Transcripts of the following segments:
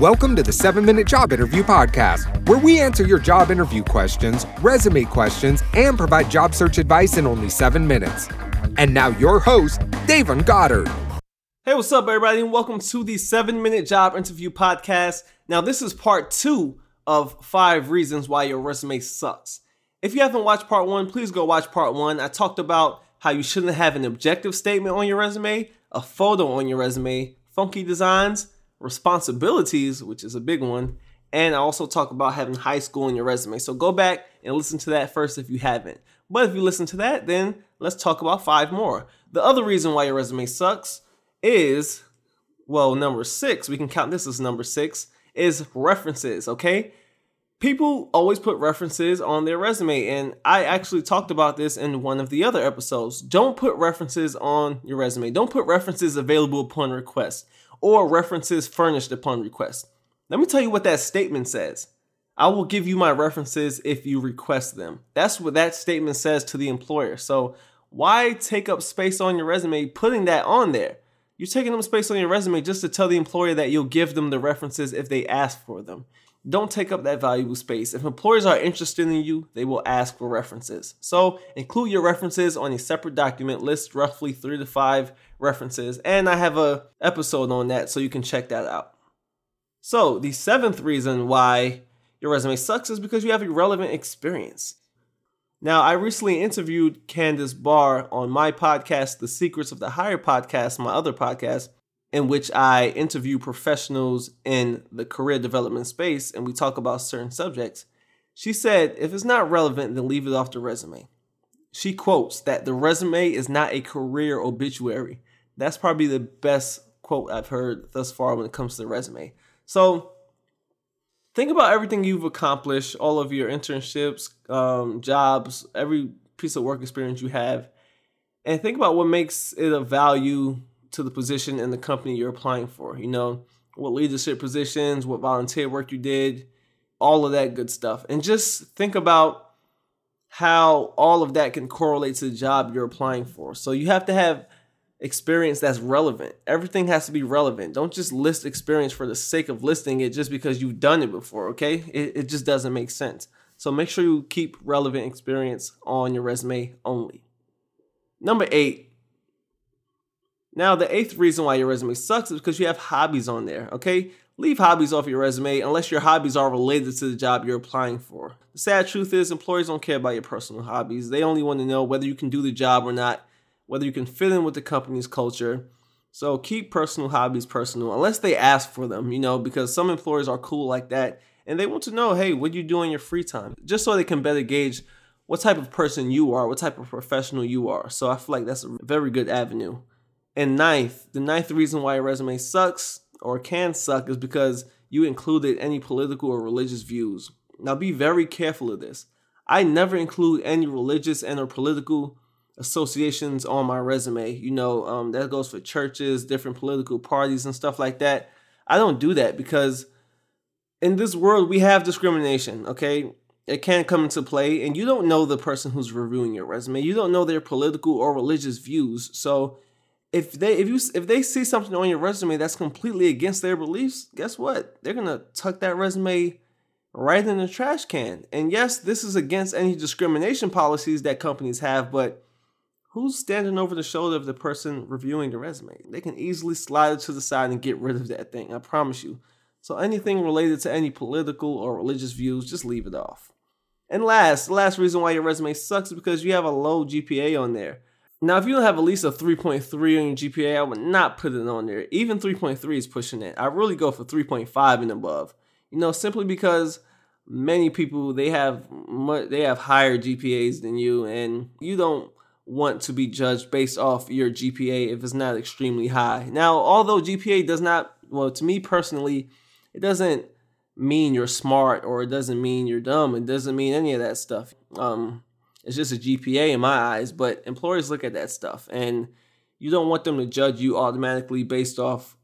Welcome to the 7 Minute Job Interview Podcast, where we answer your job interview questions, resume questions, and provide job search advice in only 7 minutes. And now, your host, Davon Goddard. Hey, what's up, everybody, and welcome to the 7 Minute Job Interview Podcast. Now, this is part two of five reasons why your resume sucks. If you haven't watched part one, please go watch part one. I talked about how you shouldn't have an objective statement on your resume, a photo on your resume, funky designs, responsibilities, which is a big one, and I also talk about having high school in your resume. So go back and listen to that first if you haven't. But if you listen to that, then let's talk about five more. The other reason why your resume sucks is, well, number six, we can count this as number six, is references, okay? People always put references on their resume, and I actually talked about this in one of the other episodes. Don't put references on your resume. Don't put references available upon request or references furnished upon request. Let me tell you what that statement says. I will give you my references if you request them. That's what that statement says to the employer. So, why take up space on your resume putting that on there? You're taking up space on your resume just to tell the employer that you'll give them the references if they ask for them. Don't take up that valuable space. If employers are interested in you, they will ask for references. So, include your references on a separate document, list roughly 3 to 5 references, and I have a episode on that so you can check that out. So, the seventh reason why your resume sucks is because you have irrelevant experience. Now, I recently interviewed Candace Barr on my podcast, The Secrets of the Hire podcast, my other podcast, in which I interview professionals in the career development space and we talk about certain subjects. She said, if it's not relevant, then leave it off the resume. She quotes that the resume is not a career obituary. That's probably the best quote I've heard thus far when it comes to the resume. So think about everything you've accomplished, all of your internships, um, jobs, every piece of work experience you have, and think about what makes it a value to the position and the company you're applying for. You know, what leadership positions, what volunteer work you did, all of that good stuff. And just think about how all of that can correlate to the job you're applying for. So you have to have experience that's relevant. Everything has to be relevant. Don't just list experience for the sake of listing it just because you've done it before, okay? It, it just doesn't make sense. So make sure you keep relevant experience on your resume only. Number eight. Now, the eighth reason why your resume sucks is because you have hobbies on there, okay? Leave hobbies off your resume unless your hobbies are related to the job you're applying for. The sad truth is, employers don't care about your personal hobbies. They only want to know whether you can do the job or not whether you can fit in with the company's culture. So keep personal hobbies personal, unless they ask for them, you know, because some employers are cool like that and they want to know, hey, what do you do in your free time? Just so they can better gauge what type of person you are, what type of professional you are. So I feel like that's a very good avenue. And ninth, the ninth reason why a resume sucks or can suck is because you included any political or religious views. Now be very careful of this. I never include any religious and or political associations on my resume. You know, um, that goes for churches, different political parties, and stuff like that. I don't do that because in this world we have discrimination. Okay, it can come into play, and you don't know the person who's reviewing your resume. You don't know their political or religious views. So if they if you if they see something on your resume that's completely against their beliefs, guess what? They're gonna tuck that resume right in the trash can. And yes, this is against any discrimination policies that companies have, but who's standing over the shoulder of the person reviewing the resume? They can easily slide it to the side and get rid of that thing, I promise you. So anything related to any political or religious views, just leave it off. And last, the last reason why your resume sucks is because you have a low GPA on there. Now, if you don't have at least a 3.3 on your GPA, I would not put it on there. Even 3.3 is pushing it. I really go for 3.5 and above. You know, simply because many people they have they have higher GPAs than you, and you don't want to be judged based off your GPA if it's not extremely high. Now, although GPA does not, well, to me personally, it doesn't mean you're smart or it doesn't mean you're dumb. It doesn't mean any of that stuff. Um, it's just a GPA in my eyes, but employers look at that stuff and you don't want them to judge you automatically based off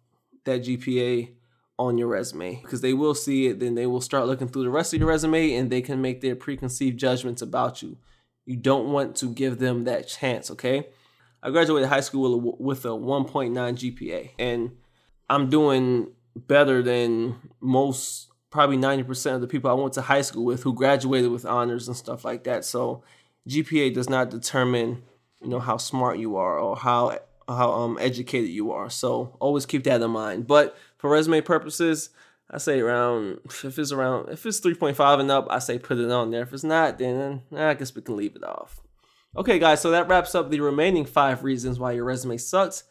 that GPA on your resume because they will see it, then they will start looking through the rest of your resume and they can make their preconceived judgments about you. You don't want to give them that chance, okay? I graduated high school with a 1.9 GPA, and I'm doing better than most, probably 90% of the people I went to high school with who graduated with honors and stuff like that. So GPA does not determine, you know, how smart you are or how how um educated you are. So always keep that in mind. But for resume purposes, I say around if it's around if it's 3.5 and up, I say put it on there. If it's not, then eh, I guess we can leave it off. Okay, guys, so that wraps up the remaining five reasons why your resume sucks.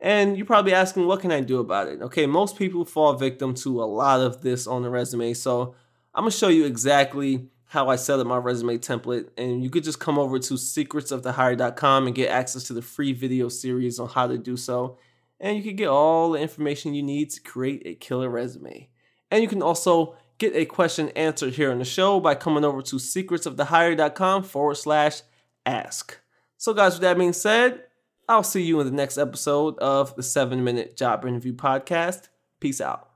And you're probably asking, what can I do about it? Okay, most people fall victim to a lot of this on the resume. So I'm gonna show you exactly how I set up my resume template. And you could just come over to secretsofthehire.com and get access to the free video series on how to do so. And you can get all the information you need to create a killer resume. And you can also get a question answered here on the show by coming over to secretsofthehire.com forward slash ask. So, guys, with that being said, I'll see you in the next episode of the 7 Minute Job Interview Podcast. Peace out.